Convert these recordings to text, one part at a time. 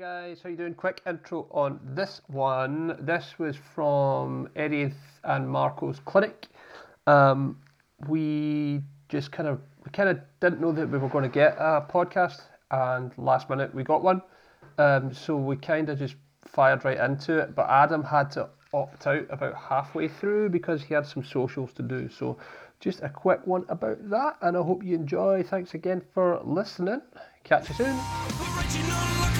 guys, how you doing? Quick intro on this one. This was from Eddie and Marco's clinic. Um, we just kind of we kind of didn't know that we were going to get a podcast, and last minute we got one. Um, so we kind of just fired right into it. But Adam had to opt out about halfway through because he had some socials to do. So just a quick one about that, and I hope you enjoy. Thanks again for listening. Catch you soon.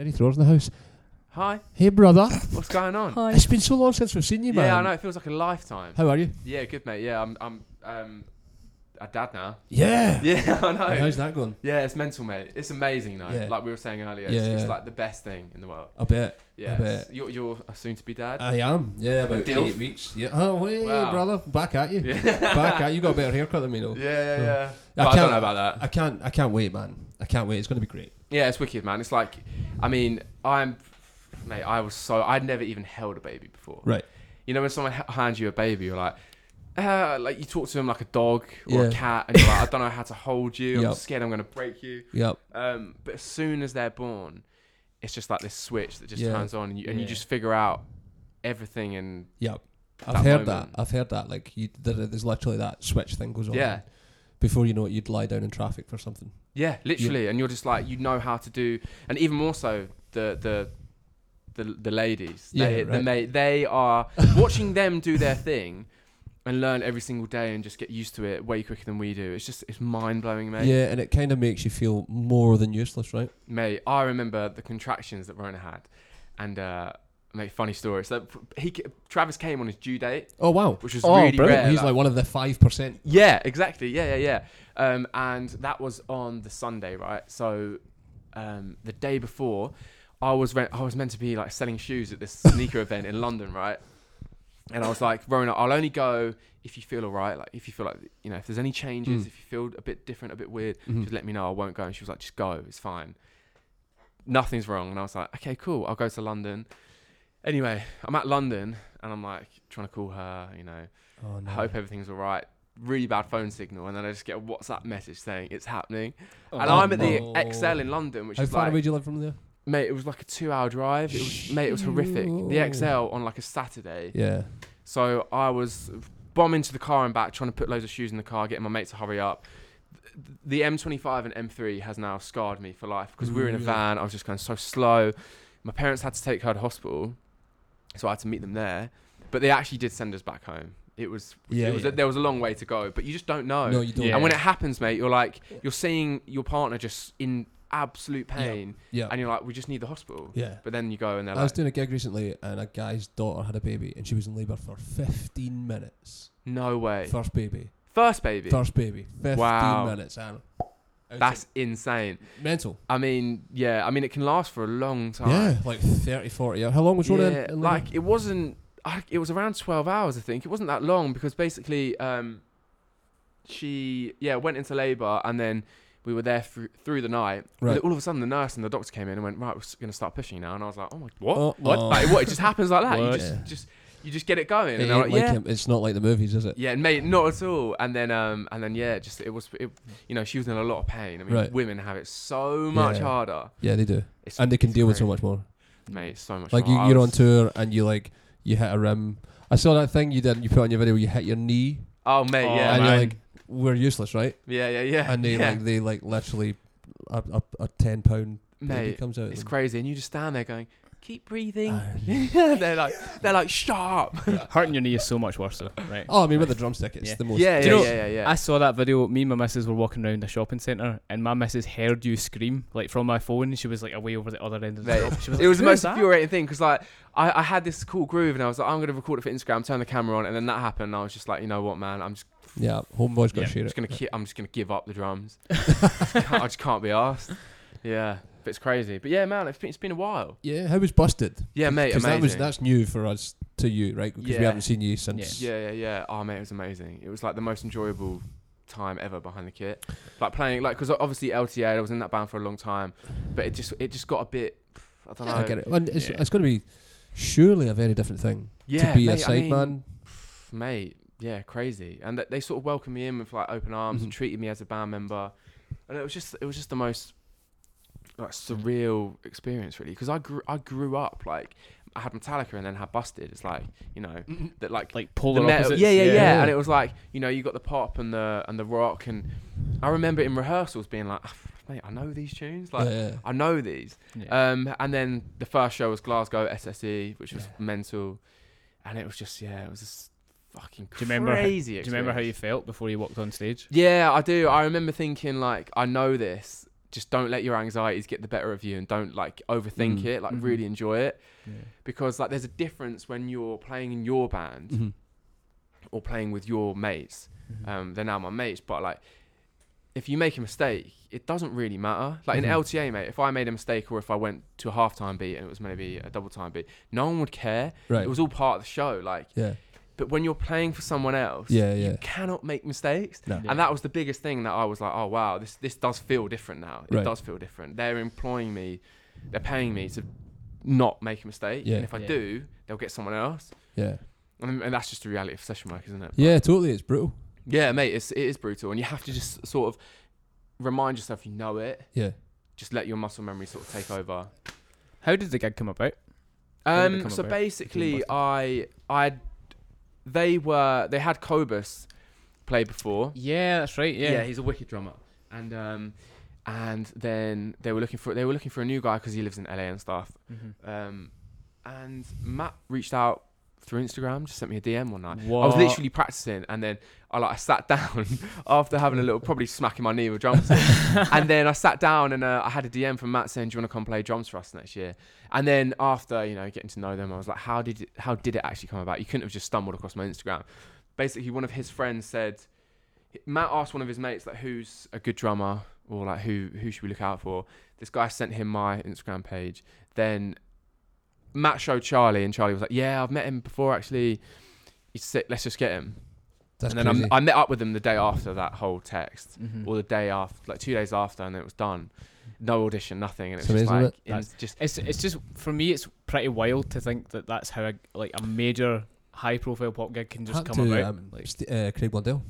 Eddie Thrower's in the house. Hi, Hey, brother. what's going on? Hi. It's been so long since we've seen you, man. Yeah, I know it feels like a lifetime. How are you? Yeah, good mate. Yeah, I'm I'm um a dad now. Yeah. Yeah, I know. How's that going? Yeah, it's mental, mate. It's amazing, though. Yeah. Like we were saying earlier, Yeah, it's, it's like the best thing in the world. I bet. Yeah, I bet. you're you're a soon-to-be dad. I am. Yeah, about Dilf. eight weeks. Yeah. Oh, hey, Wow. brother. Back at you. yeah, Back at you. got a better haircut than me, though. yeah, yeah. yeah. I I, can't- don't know about that. I can't. I can't wait, man. I can't wait. It's going to be great. Yeah, it's wicked, man. It's like, I mean, I'm, mate. I was so I'd never even held a baby before. Right. You know when someone h- hands you a baby, you're like, uh, like you talk to them like a dog or Yeah. a cat, and you're like, I don't know how to hold you. I'm Yep. scared I'm gonna break you. Yep. Um, but as soon as they're born, it's just like this switch that just Yeah. turns on, and you, and you Yeah. just figure out everything. And Yep. I've That heard moment. that. I've heard that. Like, you, there, there's literally that switch thing goes on. Yeah. Before you know it, you'd lie down in traffic for something. yeah, literally, and you're just like, you know how to do, and even more so the the. The, the ladies, Yeah, they, the right. mate, they are watching them do their thing, and learn every single day, and just get used to it way quicker than we do. It's just it's mind blowing, mate. Yeah, and it kind of makes you feel more than useless, right? Mate, I remember the contractions that Rona had, and uh, mate, funny story. So he, Travis came on his due date, Oh wow. which was oh, really brilliant. rare. He's like- like one of the five percent. yeah, exactly. Yeah, yeah, yeah. Um, and that was on the Sunday, right? So um, the day before, I was re- I was meant to be like selling shoes at this sneaker event in London, right? And I was like, Rona, I'll only go if you feel alright. Like if you feel like you know, if there's any changes, Mm. if you feel a bit different, a bit weird, Mhm. just let me know. I won't go. And she was like, just go. It's fine. Nothing's wrong. And I was like, okay, cool. I'll go to London. Anyway, I'm at London and I'm like trying to call her. You know, Oh no. I hope everything's all right. Really bad phone signal, and then I just get a WhatsApp message saying it's happening. Oh, and Oh, I'm at the no. ExCeL in London, which How is far like, away do you live from there? mate, it was like a two-hour drive. It was, mate, it was horrific. The ExCeL on like a Saturday. Yeah. So I was bombing to the car and back, trying to put loads of shoes in the car, getting my mate to hurry up. The M25 and M3 has now scarred me for life because we were in a van. I was just going so slow. My parents had to take her to hospital, so I had to meet them there. But they actually did send us back home. It was, Yeah, it was yeah. there was a long way to go, but you just don't know. No, you don't. Yeah. And when it happens, mate, you're like you're seeing your partner just in absolute pain, Yeah. and you're like, we just need the hospital. Yeah. But then you go and they're I was doing a gig recently, and a guy's daughter had a baby, and she was in labour for 15 minutes. no way. First baby. First baby. First baby. 15 Wow. minutes. And That's insane. mental. I mean, yeah. I mean, it can last for a long time. Yeah, like 30, 40 hours. How long was Yeah, Rona in, in like it wasn't. I, it was around twelve hours, I think. It wasn't that long because basically, um, she yeah went into labour and then we were there through, through the night. Right. All of a sudden, the nurse and the doctor came in and went, "Right, we're going to start pushing now." And I was like, "Oh my, what? Oh, what? oh. Like, what? It just happens like that. You just, Yeah. just, you just get it going." It and like, like "Yeah." him. It's not like the movies, is it? Yeah, mate, not at all. And then, um, and then, yeah, just it was, it, you know, she was in a lot of pain. I mean, Right. women have it so much Yeah. harder. Yeah, they do. It's, And they can deal with so much more. mate, so much. Like more. you, you're on tour and you like you hit a rim. I saw that thing you did. You put on your video. where You hit your knee, Oh, mate, Oh, yeah, and man. you're like, "We're useless, right?" yeah, yeah, yeah. And they yeah. like they like literally a, a, a ten pound mate, comes out. it's crazy, and you just stand there going, keep breathing. Uh, Aye. they're like, they're like, shut up. Hurting your knee is so much worse though, right? Oh, I mean, with the drumstick, it's Yeah. the most. Yeah, Do yeah, you know- yeah, yeah, yeah. I saw that video. Me and my missus were walking around a shopping centre, and my missus heard you scream like from my phone. She was like away over the other end of the Mate, shop. She was it like, was the "Who most that?" infuriating thing because like I, I had this cool groove and I was like I'm gonna record it for Instagram, turn the camera on, and then that happened. And I was just like, you know what, man, I'm just, Yeah, homeboy's got to Yeah, share just it. gonna ki- I'm just gonna give up the drums. I just can't be asked. Yeah, but it's crazy. But yeah, man, it's been, it's been a while. Yeah, how was busted? Yeah, mate, amazing. that was that's new for us to you, right? Because we haven't seen you since. yeah, yeah, yeah. Oh man, it was amazing. It was like the most enjoyable time ever behind the kit. Like playing, like because obviously LTA, I was in that band for a long time, but it just it just got a bit. I don't know. I get it. And it's, Yeah. it's going to be surely a very different thing Yeah, to be mate, a I mean, sideman. mate yeah crazy and th- they sort of welcomed me in with like open arms and Mhm. treated me as a band member and it was just it was just the most like surreal experience really because i grew i grew up like i had metallica and then had busted it's like you know that like like polar metal, yeah, yeah, yeah, Yeah. and it was like you know you got the pop and the and the rock and i remember in rehearsals being like "Ah, mate i know these tunes like yeah. i know these Yeah. um, and then the first show was Glasgow SSE, which was Yeah. mental, and it was just yeah, it was just fucking Do you remember? how- crazy. do you remember how you felt before you walked on stage? Yeah, I do. I remember thinking like, I know this. Just don't let your anxieties get the better of you, and don't like overthink Mm. it. Like Mhm. really enjoy it, Yeah. because like there's a difference when you're playing in your band Mhm. or playing with your mates. Mm-hmm. Um, they're now my mates, but like. If you make a mistake, it doesn't really matter. Like in LTA, mate, if I made a mistake or if I went to a halftime beat and it was maybe a double time beat, no one would care. Right. It was all part of the show. Like, yeah. But when you're playing for someone else, Yeah, yeah. you cannot make mistakes. No. Yeah. And that was the biggest thing that I was like, oh wow, this this does feel different now. It Right. does feel different. They're employing me, they're paying me to not make a mistake. Yeah. And if I Yeah. do, they'll get someone else. Yeah. And, and that's just the reality of session work, isn't it? Yeah, totally. It's brutal. Yeah, mate, it's, it is brutal, and you have to just sort of remind yourself you know it. Yeah. Just let your muscle memory sort of take over. How did the gig come about? How did it Um, come so about? basically, I, I, they were they had Cobus play before. Yeah, that's right. Yeah. he's a wicked drummer, and um, and then they were looking for they were looking for a new guy because he lives in LA and stuff. Mhm. Um, and Matt reached out through Instagram, just sent me a DM one night. I was literally practicing, and then I like I sat down after having a little, probably smacking my knee with drums, and then I sat down and uh, I had a DM from Matt saying, "Do you want to come play drums for us next year?" And then after you know getting to know them, I was like, "How did it, how did it actually come about? You couldn't have just stumbled across my Instagram." Basically, one of his friends said, Matt asked one of his mates like, "Who's a good drummer?" or like, "Who who should we look out for?" This guy sent him my Instagram page. Then Matt showed Charlie, and Charlie was like, "Yeah, I've met him before actually. He's sick. Let's just get him." That's and then crazy. I'm, I met up with him the day after that whole text, Mhm. or the day after, like two days after, and it was done. No audition, nothing, and It's was just amazing, like, isn't in- just It's it's just for me. It's pretty wild to think that that's how a, like a major high profile pop gig can just Happened come to, about. um, like, St- uh, Craig Blundell.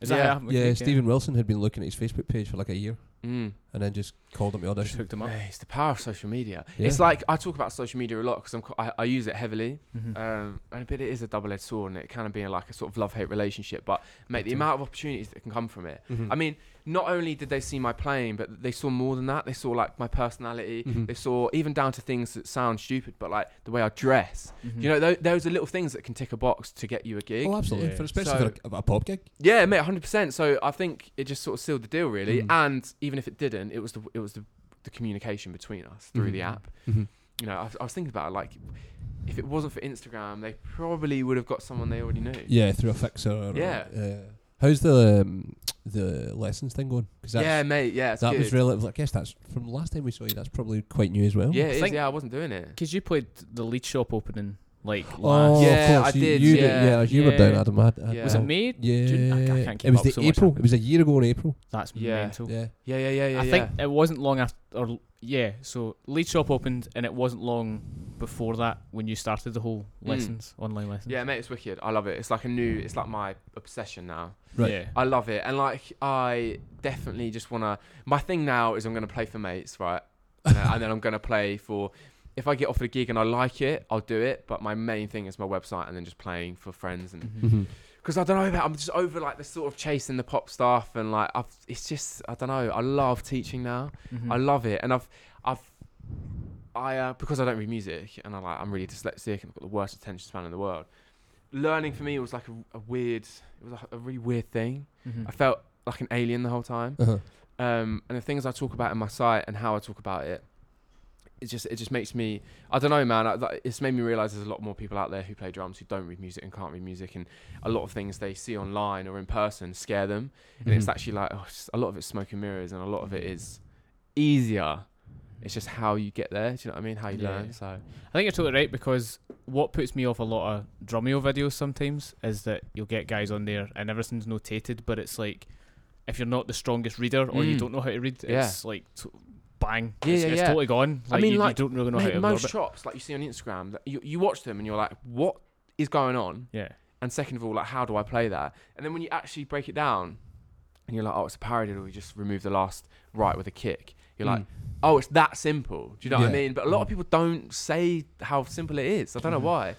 is that yeah. how it Yeah, Craig? Steven Wilson had been looking at his Facebook page for like a year mm. and then just called him to Just audition. hooked him up. Mate, it's the power of social media. Yeah. It's like I talk about social media a lot because I, I use it heavily, Mhm. um, and but it is a double-edged sword, and it can be like a sort of love-hate relationship. But mate, the Totally. amount of opportunities that can come from it. Mhm. I mean, not only did they see my playing, but they saw more than that. They saw like my personality. Mhm. They saw even down to things that sound stupid, but like the way I dress. Mhm. You know, those, those are little things that can tick a box to get you a gig. Oh, absolutely. Yeah. For especially So- for a, a pop gig. Yeah, mate, hundred percent. So I think it just sort of sealed the deal, really. Mm. And even if it didn't, it was the it was the, the communication between us through the Mhm. app. Mhm. You know, I, was- I was thinking about it, like if it wasn't for Instagram, they probably would have got someone they already knew. Yeah, through a fixer. Or, Yeah. uh, how's the um, the lessons thing going? Because yeah, mate. Yeah, it's that good. was relative. I guess that's from the last time we saw you. That's probably quite new as well. yeah, I it is, think- yeah. I wasn't doing it. Because you played the lead shop opening like Oh, last. of Yeah, course, I you- did, You yeah. yeah, you were down, Adam. I had, I had- Yeah. Was it May? Yeah, June? I, I can't keep it was up the so much April. happened. It was a year ago in April. That's Yeah. mental. Yeah, Yeah, yeah, yeah, yeah. I yeah. think it wasn't long after, or yeah. So lead shop opened, and it wasn't long before that when you started the whole Mm. lessons, online lessons. Yeah, mate, it's wicked. I love it. It's like a new. It's like my obsession now. Right. Yeah. I love it, and like I definitely just wanna. My thing now is I'm gonna play for mates, right? And, then- and then I'm gonna play for. If I get offered a gig and I like it, I'll do it. But my main thing is my website, and then just playing for friends, and Mhm. Mhm. because I don't know, about, I'm just over like the sort of chasing the pop stuff, and like I've. It's just I don't know. I love teaching now. Mhm. I love it, and I've I've I uh, because I don't read music and I like I'm really dyslexic and I've got the worst attention span in the world. Learning for me was like a, a weird, it was a, a really weird thing. Mhm. I felt like an alien the whole time. Uh-huh. Um, and the things I talk about in my site and how I talk about it, it just it just makes me I don't know, man. I, it's made me realize there's a lot more people out there who play drums who don't read music and can't read music, and a lot of things they see online or in person scare them. And it's Mhm. actually like oh, it's- a lot of it's smoke and mirrors, and a lot of it is easier. It's just how you get there. Do you know what I mean? How you Yeah. learn. So I think you're totally right because what puts me off a lot of Drumeo videos sometimes is that you'll get guys on there and everything's notated, but it's like if you're not the strongest reader or you Mm. don't know how to read, Yeah. it's like t- bang. Yeah, it's, yeah, it's yeah. totally gone. I mean, you, like, you don't really know how Mate, to most absorb it. chops like you see on Instagram, that you you watch them and you're like, what is going on? Yeah. And second of all, like, how do I play that? And then when you actually break it down, and you're like, oh, it's a paradiddle, or we just remove the last right with a kick. You're like, Mm. oh, it's that simple. Do you know what I mean? But a lot of people don't say how simple it is. I don't know Mhm. why.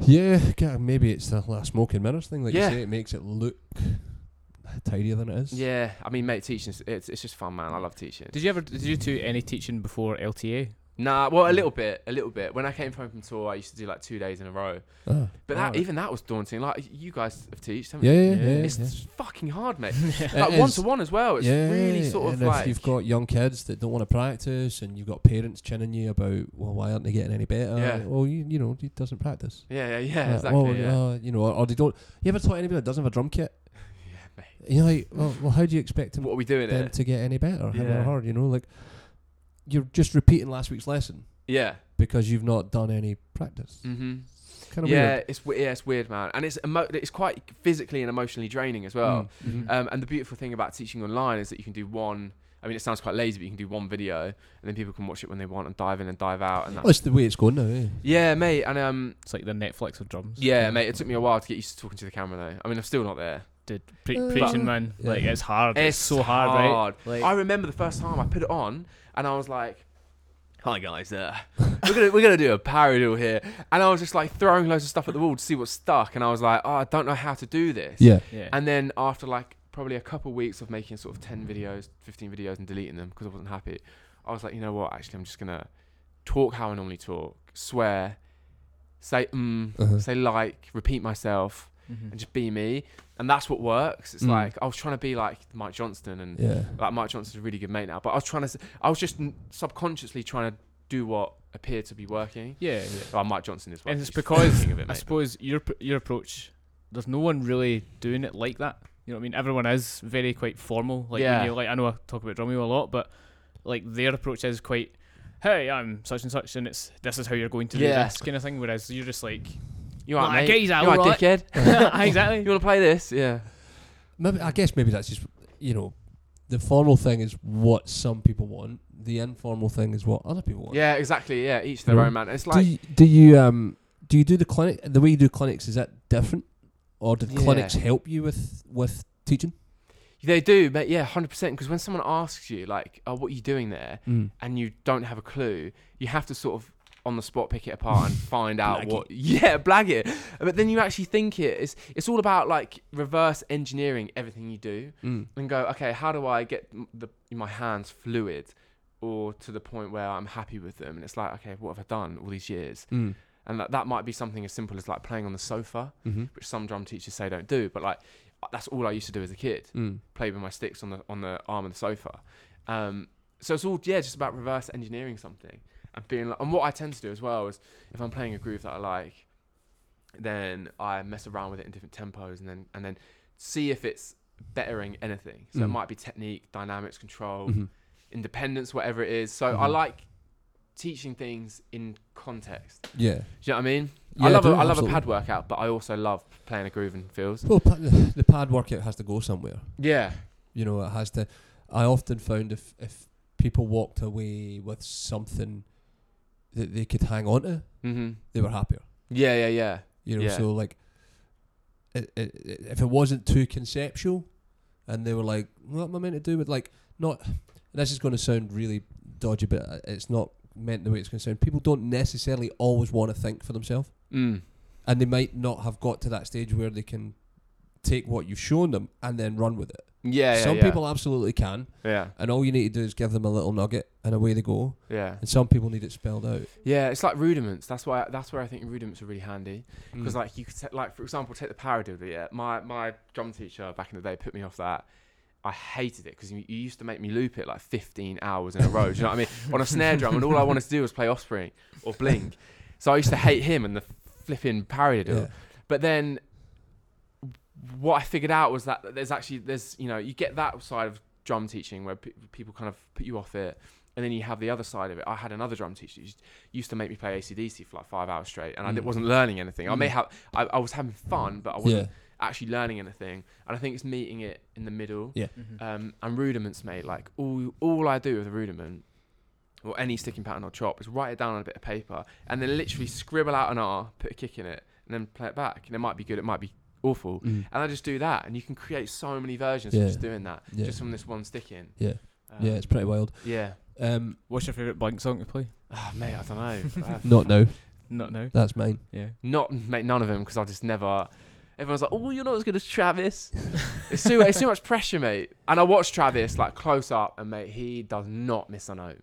Yeah, yeah, maybe it's the la- smoke and mirrors thing. Like Yeah. you say, it makes it look tidier than it is. Yeah, I mean, mate, teaching it's it's just fun, man. I love teaching. Did you ever did you do any teaching before LTA? Nah, well, a little bit, a little bit. When I came home from tour, I used to do like two days in a row. Ah. But that Oh. even that was daunting. Like you guys have teached, haven't Yeah, you? yeah, Yeah. yeah. It's yeah. fucking hard, mate. Like one to one as well. It's yeah, really sort of and like if you've got young kids that don't want to practice, and you've got parents chinning you about, well, why aren't they getting any better? Yeah. Well, you, you know, he doesn't practice. yeah, yeah, yeah, Uh, exactly. well, yeah. uh, you know, or, or they don't. You ever taught anybody that doesn't have a drum kit? Yeah, mate. You know, like, well, well, how do you expect them, What are we doing them here? to get any better? Him Yeah. or her? You know, like you're just repeating last week's lesson Yeah. because you've not done any practice. Mm-hmm. Kind of Yeah, weird. it's we- yeah, it's weird, man, and it's emo- it's quite physically and emotionally draining as well. Mm, mhm. Um, and the beautiful thing about teaching online is that you can do one. I mean, it sounds quite lazy, but you can do one video, and then people can watch it when they want and dive in and dive out. And well, that's, it's the way it's going now. Eh? yeah, mate. And um, It's like the Netflix of drums. yeah, mate. It took me a while to get used to talking to the camera, though. I mean, I'm still not there. Dude, pre- Uh, preaching man, yeah. like it's hard. It's, It's so hard, hard. right? Like, I remember the first time I put it on, and I was like, "Hi guys, uh, we're gonna we're gonna do a paradiddle here," and I was just like throwing loads of stuff at the wall to see what stuck, and I was like, "Oh, I don't know how to do this." Yeah. yeah. And then after like probably a couple weeks of making sort of ten videos, fifteen videos, and deleting them because I wasn't happy, I was like, you know what? Actually, I'm just gonna talk how I normally talk, swear, say mm, Uh-huh. say like, repeat myself, Mhm. and just be me. And that's what works. It's Mm. like I was trying to be like Mike Johnston and Yeah. like Mike Johnston's a really good mate now, but I was trying to, I was just subconsciously trying to do what appeared to be working. yeah. Well, Mike Johnston is. And it's because it, I mate. suppose your your approach, there's no one really doing it like that. You know what I mean? Everyone is very quite formal. Like Yeah. you like, I know I talk about Drumeo a lot, but like their approach is quite, hey, I'm such and such, and it's this is how you're going to do Yeah. this kind of thing. Whereas you're just like, you alright, Like, mate? geez, I you alright, alright. dickhead? exactly. You want to play this? Yeah. Maybe I guess maybe that's just you know, the formal thing is what some people want. The informal thing is what other people want. Yeah, exactly. Yeah, each their own man. It's do like you, do you um do you do the clinic the way you do clinics? Is that different, or did Yeah. clinics help you with with teaching? they do, but Yeah, hundred percent. Because when someone asks you like, "Oh, what are you doing there?" Mm. and you don't have a clue, you have to sort of on the spot pick it apart and find out Blag what. Yeah, blag it. But then you actually think it. It's it's all about like reverse engineering everything you do Mm. and go, okay, how do I get the my hands fluid, or to the point where I'm happy with them? And it's like, okay, what have I done all these years? Mm. And that, that might be something as simple as like playing on the sofa, Mm-hmm. which some drum teachers say don't do. But like, that's all I used to do as a kid Mm. play with my sticks on the on the arm of the sofa. Um, so it's all yeah, just about reverse engineering something and being like. And what I tend to do as well is if I'm playing a groove that I like, then I mess around with it in different tempos and then and then see if it's bettering anything. So it Mm. might be technique, dynamics, control, Mhm. independence, whatever it is. So I Mhm. like teaching things in context. Yeah. Do you know what I mean? Yeah, I love do, a, I love a pad workout, but I also love playing a groove and feels. Well, the pad workout has to go somewhere. Yeah. You know, it has to. I often found if if people walked away with something that they could hang on to, hmm they were happier. Yeah, yeah, yeah. You know, Yeah. so like, it, it, it, if it wasn't too conceptual, and they were like, "What am I meant to do with like not?" This is going to sound really dodgy, but uh, it's not meant the way it's going to sound. People don't necessarily always want to think for themselves, Mm. and they might not have got to that stage where they can take what you've shown them and then run with it. Yeah, yeah, some yeah. people absolutely can, Yeah, and all you need to do is give them a little nugget, and away they go. yeah, And some people need it spelled out. yeah. It's like rudiments. That's why. That's where I think rudiments are really handy. Mm. Because like you could ta- like for example take the paradiddle. Yeah, my my drum teacher back in the day put me off that. I hated it because you, you used to make me loop it like 15 hours in a row. do you know what I mean? On a snare drum, and all I wanted to do was play Offspring or Blink. So I used to hate him and the flipping paradiddle. Yeah. But then what I figured out was that there's actually there's you know you get that side of drum teaching where pe- people kind of put you off it. And then you have the other side of it. I had another drum teacher who used- used to make me play ACDC for like five hours straight, and I Mm. di- wasn't learning anything. I may Mm. have, I, I was having fun, but I wasn't Yeah. actually learning anything. And I think it's meeting it in the middle. Yeah. Mhm. Um, and rudiments, mate. Like all, all I do with a rudiment or any sticking pattern or chop is write it down on a bit of paper and then literally scribble out an R, put a kick in it, and then play it back. And it might be good, it might be awful. Mm. And I just do that, and you can create so many versions Yeah. of just doing that, Yeah. just from this one stick in. Yeah. Um, yeah, it's pretty wild. yeah. Um, What's your favourite Blink song to play? Oh, mate, I don't know. Uh, not now. Not now. That's mine. Yeah. Not mate, none of them because I just never. Everyone's like, "Oh, you're not as good as Travis." it's too it's too much pressure, mate. And I watched Travis like close up, and mate, he does not miss a note.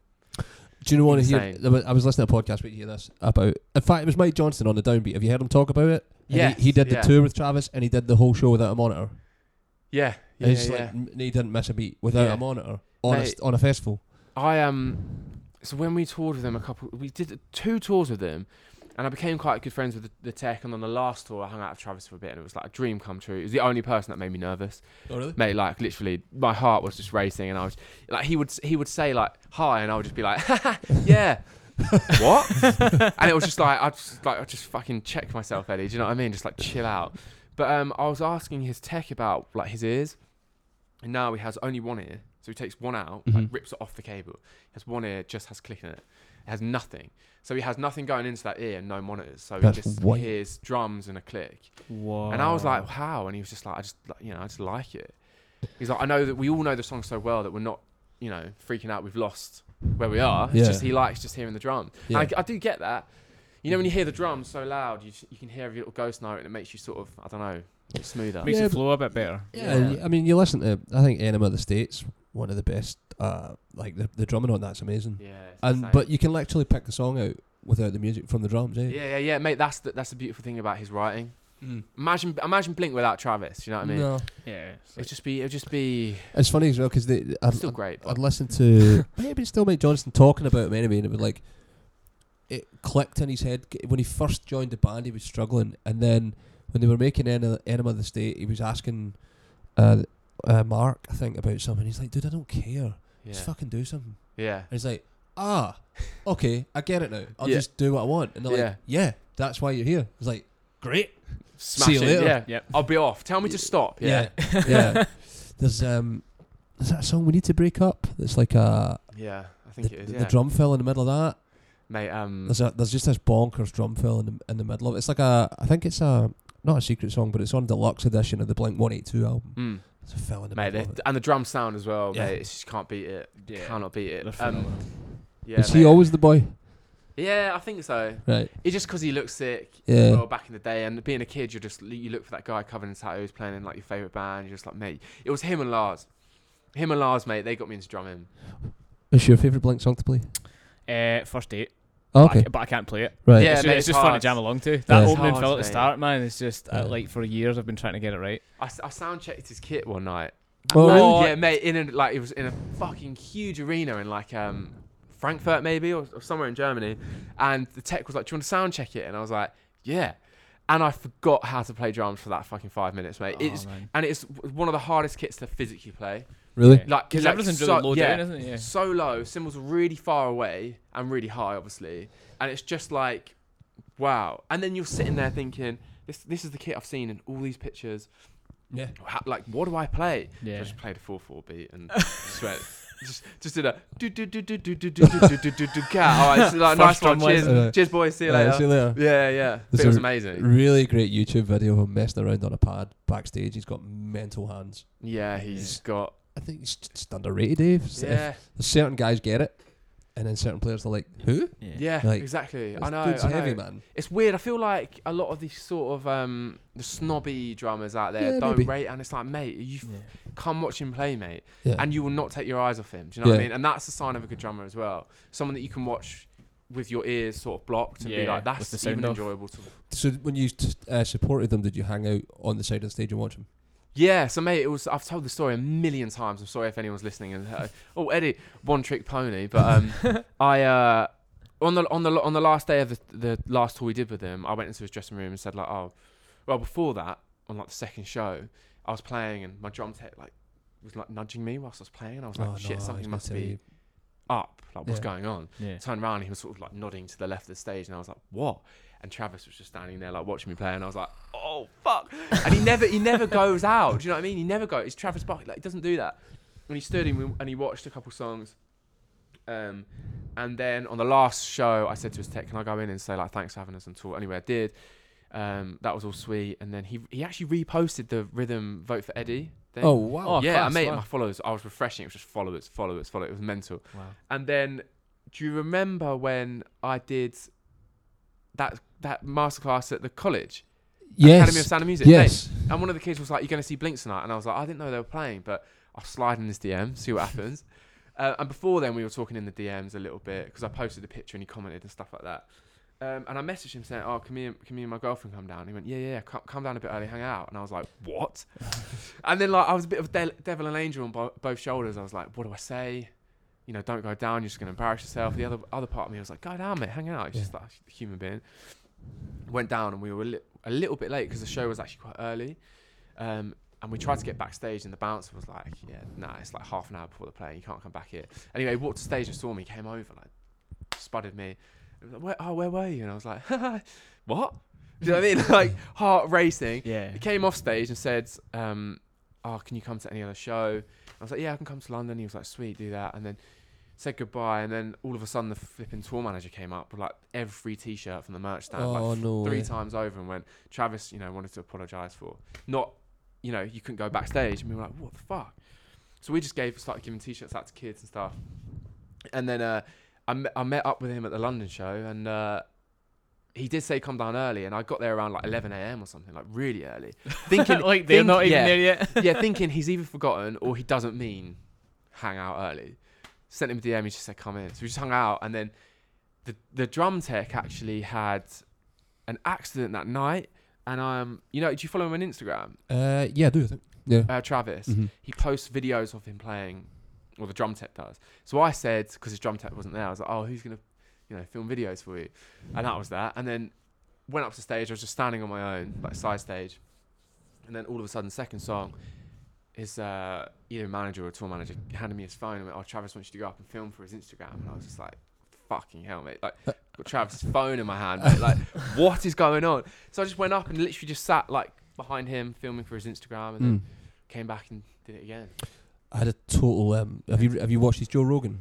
Do you know what I hear? Was- I was listening to a podcast where you hear this about. In fact, it was Mike Johnston on the Downbeat. Have you heard him talk about it? Yes, he, he did the yeah. tour with Travis, and he did the whole show without a monitor. Yeah, yeah, yeah. like m- he didn't miss a beat without Yeah. a monitor on a, Mate. st- on a festival. I um, so when we toured with them a couple, we did two tours with them, and I became quite good friends with the, the tech. And on the last tour, I hung out with Travis for a bit, and it was like a dream come true. It was the only person that made me nervous. Oh really? mate like literally my heart was just racing and i was like he would he would say like hi and i would just be like yeah what and it was just like i just like i just fucking check myself eddie do you know what i mean just like chill out but um i was asking his tech about like his ears and now he has only one ear so he takes one out like Mhm. rips it off the cable he has one ear just has click in it it has nothing so he has nothing going into that ear and no monitors so That's he just wild. hears drums and a click Wow. and I was like, how? And he was just like, I just, like, you know, I just like it. He's like, I know that we all know the song so well that we're not, you know, freaking out. We've lost where we are. It's Yeah. just he likes just hearing the drum. Yeah. And I, I do get that. You know, when you hear the drums so loud, you you can hear every little ghost note, and it makes you sort of, I don't know, smoother. makes Yeah, it flow a bit better. Yeah, Yeah. and y- I mean, you listen to. I think Enema of the State's, one of the best. Uh, like the the drumming on that's amazing. yeah. it's And insane. but you can literally pick the song out without the music from the drums. Eh? yeah, yeah, yeah, mate. That's the, that's the beautiful thing about his writing. Mm. Imagine, imagine Blink without Travis. You know what I mean? No, Yeah. It's It'd just be, it'd just be it's funny as well because I'd, still I'd, great. I'd But listen to maybe still Mike Johnston talking about him anyway, and it was like it clicked in his head when he first joined the band. He was struggling, and then when they were making Enema, Enema of the State, he was asking uh, uh, Mark, I think, about something. He's like, "Dude, I don't care. Yeah, Just fucking do something." yeah, And he's like, "Ah, okay, I get it now. I'll Yeah. just do what I want." And they're Yeah. like, "Yeah, that's why you're here." He's like, "Great." smash See you it. later. Yeah, Yep. I'll be off. Tell me to stop. Yeah, yeah. yeah. There's um, is that a song we need to break up? It's like a yeah. I think the, it is. the- Yeah. the drum fill in the middle of that. mate. Um, There's a there's just this bonkers drum fill in the in the middle of it. It's like a I think it's a not a secret song, but it's on deluxe edition of the Blink One Eight Two album. mm, It's a fill in the mate, middle. Of it. and the drum sound as well, Yeah. mate. It's just can't beat it. Yeah. Cannot beat it. Um, yeah, Is he mate. always the boy? Yeah, I think so. Right. It's just because he looks sick. Yeah. Well, back in the day, and being a kid, you're just you look for that guy covered in tattoos playing in like your favorite band. You're just like, mate. It was him and Lars. Him and Lars, mate. They got me into drumming. What's your favorite Blink song to play? Uh, first date. Oh, But, I, okay. but I can't play it. Right. Yeah, it's, it's it's just fun to jam along to. Yeah. That It's opening hard, fill at the mate. start, man, it's just uh, Yeah. like for years I've been trying to get it right. I, s- I sound checked his kit one night. Oh, And, really? Yeah, mate. In a, like it was in a fucking huge arena in like um Frankfurt maybe or, or somewhere in Germany, and the tech was like, "Do you want to sound check it?" And I was like, "Yeah." And I forgot how to play drums for that fucking five minutes, mate. Oh, it's man. and it's one of the hardest kits to physically play. Really? Yeah. Like, Because like, everything's so- really low yeah, down, isn't it? Yeah. So low, cymbals are really far away and really high, obviously, and it's just like, wow. And then you're sitting there thinking, this this is the kit I've seen in all these pictures. Yeah. How, like, what do I play? So I Yeah. just played a four four beat and sweat. Just, just did a do do do do do do do do do do do cat. Oh, it's like nice one. Cheers, cheers, boys. See you later. see you later. Yeah, yeah. It was amazing. Really great YouTube video of him messing around on a pad backstage. He's got mental hands. Yeah, he's got. I think he's just underrated, Dave. Yeah, certain guys get it, and then certain players are like, who? Yeah, Like, exactly. I know. dude's I know. heavy, man. It's weird. I feel like a lot of these sort of um, the snobby drummers out there Yeah, don't maybe. rate, and it's like, mate, you Yeah. come watch him play, mate, Yeah. and you will not take your eyes off him. Do you know what I Yeah. mean? And that's a sign of a good drummer as well. Someone that you can watch with your ears sort of blocked and be Yeah, like, with that's the sound even off. enjoyable to. so when you t- uh, supported them, did you hang out on the side of the stage and watch them? Yeah, so mate, it was. I've told the story a million times. I'm sorry if anyone's listening. And uh, oh, Eddie, one trick pony. But um, I uh, on the on the on the last day of the the last tour we did with him, I went into his dressing room and said like, oh, well, before that, on like the second show, I was playing and my drum tech like was like nudging me whilst I was playing, and I was like, Oh, shit, no, something must be. Up. Like, what's Yeah. going on? Yeah. Turned around, and he was sort of like nodding to the left of the stage, and I was like, what? And Travis was just standing there like watching me play, and I was like, oh fuck! and he never he never goes out. Do you know what I mean? He never goes. It's Travis Barker. Like he doesn't do that. And he stood and, and he watched a couple songs. Um, and then on the last show, I said to his tech, "Can I go in and say like thanks for having us on tour?" Anyway, I did. Um, that was all sweet. And then he he actually reposted the rhythm vote for Eddie. Thing. Oh wow! Oh, yeah, I made it wow. my followers. I was refreshing. It was just followers, followers, followers. It was mental. Wow. And then, do you remember when I did that that masterclass at the college, Academy of Sound and Music? Mate, yes. and one of the kids was like, "You're going to see Blinks tonight," and I was like, "I didn't know they were playing," but I'll slide in this DM, see what happens. uh, and before then, we were talking in the DMs a little bit because I posted a picture and he commented and stuff like that. Um, and I messaged him saying, "Oh, can me, and, can me and my girlfriend come down?" He went, "Yeah, yeah, yeah come, come down a bit early, hang out." And I was like, "What?" and then like I was a bit of de- devil and angel on bo- both shoulders. I was like, "What do I say?" You know, don't go down. You're just going to embarrass yourself. The other other part of me was like, "Go down, mate, hang out." He's Yeah. just like a human being. Went down and we were a, li- a little bit late because the show was actually quite early. Um, and we tried to get backstage, and the bouncer was like, "Yeah, nah, it's like half an hour before the play. You can't come back here." Anyway, he walked to stage and saw me, came over, like, spotted me. He was like, where, oh, where were you? And I was like, "What?" Do you know what I mean? like heart racing. Yeah. He came off stage and said, um, "Oh, can you come to any other show?" I was like, "Yeah, I can come to London." He was like, "Sweet, do that." And then said goodbye. And then all of a sudden, the flipping tour manager came up with like every T-shirt from the merch stand, Oh, like no three way. times over, and went, "Travis, you know, wanted to apologise for not, you know, you couldn't go backstage." And we were like, "What the fuck?" So we just gave started giving T-shirts out to kids and stuff. And then uh, I met, I met up with him at the London show, and uh, he did say come down early, and I got there around like 11 a.m. or something, like really early, thinking like they're think- not even yeah, there yet. yeah, thinking he's either forgotten or he doesn't mean hang out early. Sent him a DM, he just said come in. So we just hung out, and then the the drum tech actually had an accident that night. And um, you know, do you follow him on Instagram? Uh, yeah, I do I think. Yeah. Uh, Travis. Mhm. He posts videos of him playing, or the drum tech does. So I said, because his drum tech wasn't there, I was like, oh, who's gonna, you know, film videos for you? And that was that. And then went up to stage. I was just standing on my own, like side stage. And then all of a sudden, second song, his uh, either manager or tour manager handed me his phone and went, "Oh, Travis wants you to go up and film for his Instagram." And I was just like, "Fucking hell, mate!" Like, got Travis's phone in my hand. Mate. Like, what is going on? So I just went up and literally just sat like behind him, filming for his Instagram, and then Mm. came back and did it again. I had a total. Um, have you have you watched his Joe Rogan?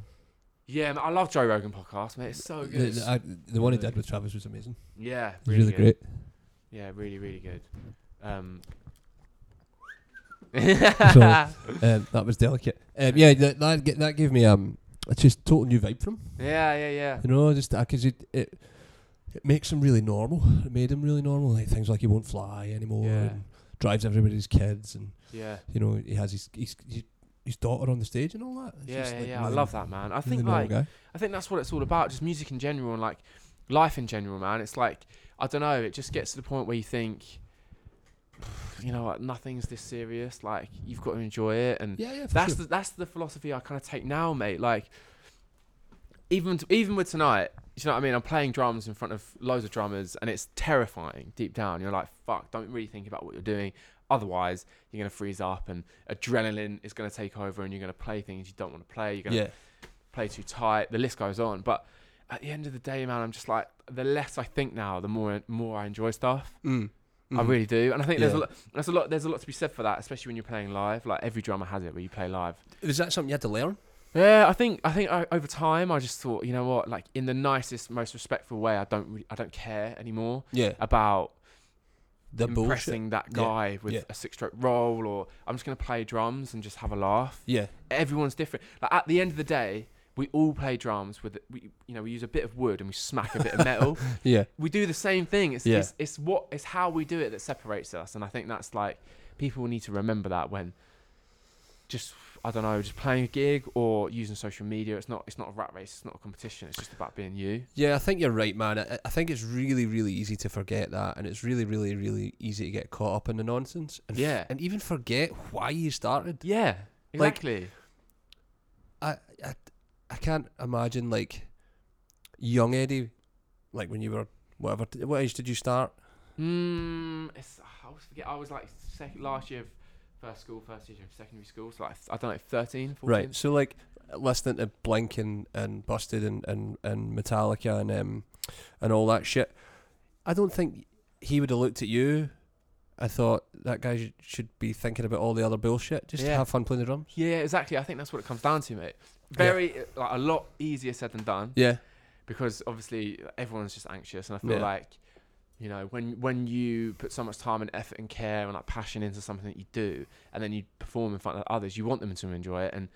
Yeah, man, I love Joe Rogan podcast, mate. It's so The, good. the, I, the one he did with Travis was amazing. yeah, It was really good. great. Yeah, really, really good. Um, Um, that was delicate. Um, yeah, that that, that gave me um, a just total new vibe from yeah, yeah, yeah. You know, just because it, it it makes him really normal. It made him really normal. Like things like he won't fly anymore Yeah. and drives everybody's kids, and Yeah, you know he has his his, his, his daughter on the stage and all that. It's yeah, yeah, like, yeah. I love that, man. I really think like guy. I think that's what it's all about. Just music in general and like life in general, man. It's like I don't know. It just gets to the point where you think, you know, like nothing's this serious. Like you've got to enjoy it, and yeah, yeah. That's sure. the that's the philosophy I kind of take now, mate. Like even t- even with tonight, you know what I mean? I'm playing drums in front of loads of drummers, and it's terrifying deep down. You're like, fuck, don't really think about what you're doing. Otherwise, you're gonna freeze up, and adrenaline is gonna take over, and you're gonna play things you don't want to play. You're gonna yeah. play too tight. The list goes on. But at the end of the day, man, I'm just like the less I think now, the more more I enjoy stuff. Mm. I Mhm. really do, and I think there's a lot. There's a lot. There's a lot to be said for that, especially when you're playing live. Like every drummer has it, where you play live. Is that something you had to learn? Yeah, I think I think I, over time I just thought, you know what, like in the nicest, most respectful way, I don't really, I don't care anymore Yeah. about The bullshit. impressing that Yeah, guy with yeah. a six-stroke roll, or I'm just gonna play drums and just have a laugh. Yeah. Everyone's different. Like at the end of the day, we all play drums with we you know we use a bit of wood and we smack a bit of metal. Yeah. we do the same thing. It's, Yeah. it's it's what it's how we do it that separates us, and I think that's like people need to remember that when just I don't know, just playing a gig or using social media. It's not it's not a rat race. It's not a competition. It's just about being you. Yeah, I think you're right, man. I, I think it's really, really easy to forget that, and it's really, really, really easy to get caught up in the nonsense. And f- Yeah. and even forget why you started. Yeah, Like- exactly. I, I, I can't imagine like young Eddie, like when you were whatever. What age did you start? Mm, it's, I always forget. I was like second last year of first school, first year of secondary school. So like I don't know, 13, 14. Right. So like listening to Blink and, and Busted and, and, and Metallica and um and all that shit. I don't think he would have looked at you. I thought that guy should, should be thinking about all the other bullshit. Just Yeah. have fun playing the drums. Yeah, exactly. I think that's what it comes down to, mate. Very like a lot easier said than done Yeah. because obviously everyone's just anxious, and I feel Yeah. like you know when when you put so much time and effort and care and like passion into something that you do, and then you perform in front of others, you want them to enjoy it, and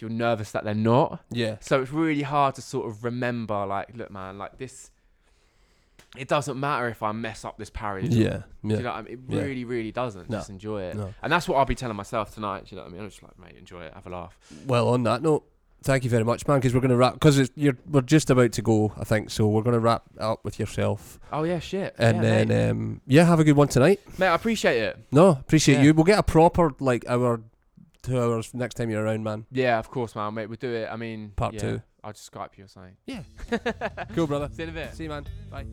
you're nervous that they're not. Yeah. So it's really hard to sort of remember, like, look, man, like this. It doesn't matter if I mess up this paradiddle. Yeah. Do Yeah. you know what I mean? It Yeah. really, really doesn't. No. Just enjoy it. No. And that's what I'll be telling myself tonight. You know what I mean? I'm just like, mate, enjoy it, have a laugh. Well, on that note, thank you very much, man. Because we're going to wrap. Because you're we're just about to go, I think. So we're going to wrap up with yourself, Oh yeah, shit. and yeah, then mate. um, yeah, have a good one tonight. mate, I appreciate it. No, appreciate Yeah. you. We'll get a proper like hour, two hours next time you're around, man. Yeah, of course, man, mate. We'll do it. I mean, Part yeah, two. I'll just Skype you or something. Yeah. cool, brother. See you in a bit. See you, man. Bye.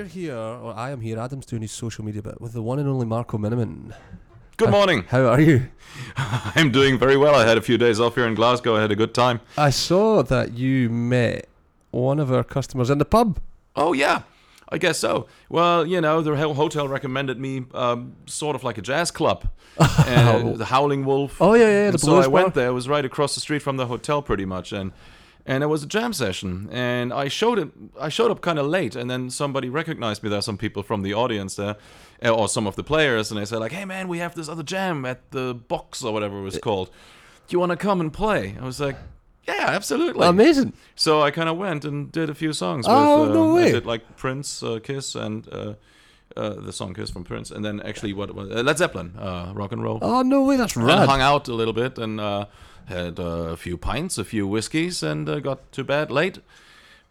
We're here, or I am here. Adam's doing his social media bit with the one and only Marco Minnemann. Good morning. How are you? I'm doing very well. I had a few days off here in Glasgow. I had a good time. I saw that you met one of our customers in the pub. Oh yeah, I guess so. Well, you know, the hotel recommended me um, sort of like a jazz club, and the Howling Wolf. Oh yeah, yeah, the so I bar. went there. It was right across the street from the hotel, pretty much, and and it was a jam session. And I showed it. I showed up kind of late, and then somebody recognized me. There, some people from the audience there, uh, or some of the players, and they said like, "Hey man, we have this other jam at the box or whatever it was called. Do you want to come and play?" I was like. Yeah, absolutely. Amazing. So I kind of went and did a few songs. Oh, with, uh, no way. I did like Prince, uh, Kiss, and uh, uh, the song Kiss from Prince, and then actually what was uh, Led Zeppelin, uh, rock and roll. Oh no way, that's and rad. hung out a little bit and uh, had uh, a few pints, a few whiskeys, and uh, got to bed late.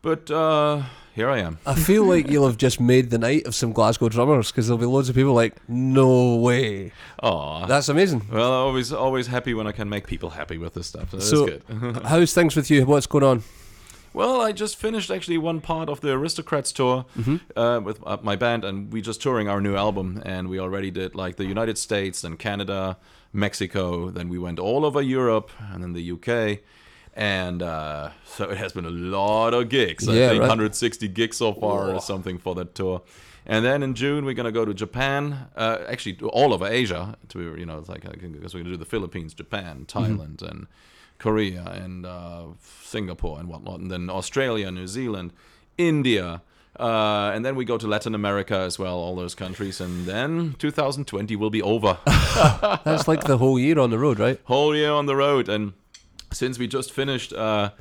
But uh, here I am. I feel like you'll have just made the night of some Glasgow drummers because there'll be loads of people like, no way. Aw. That's amazing. well, always always happy when I can make people happy with this stuff. So that's good. How's things with you? What's going on? Well, I just finished actually one part of the Aristocrats tour uh, with uh, my band, and we just touring our new album, and we already did like the United States, and Canada, Mexico, then we went all over Europe, and then the UK, and uh, so it has been a lot of gigs. I Yeah, think right. 160 gigs so far or something for that tour. And then in June we're gonna go to Japan, uh, actually all over Asia. To be, you know, it's like because we're gonna do the Philippines, Japan, Thailand, and Korea, and uh, Singapore, and whatnot, and then Australia, New Zealand, India, uh, and then we go to Latin America as well, all those countries, and then 2020 will be over. That's like the whole year on the road, right? whole year on the road. And since we just finished uh,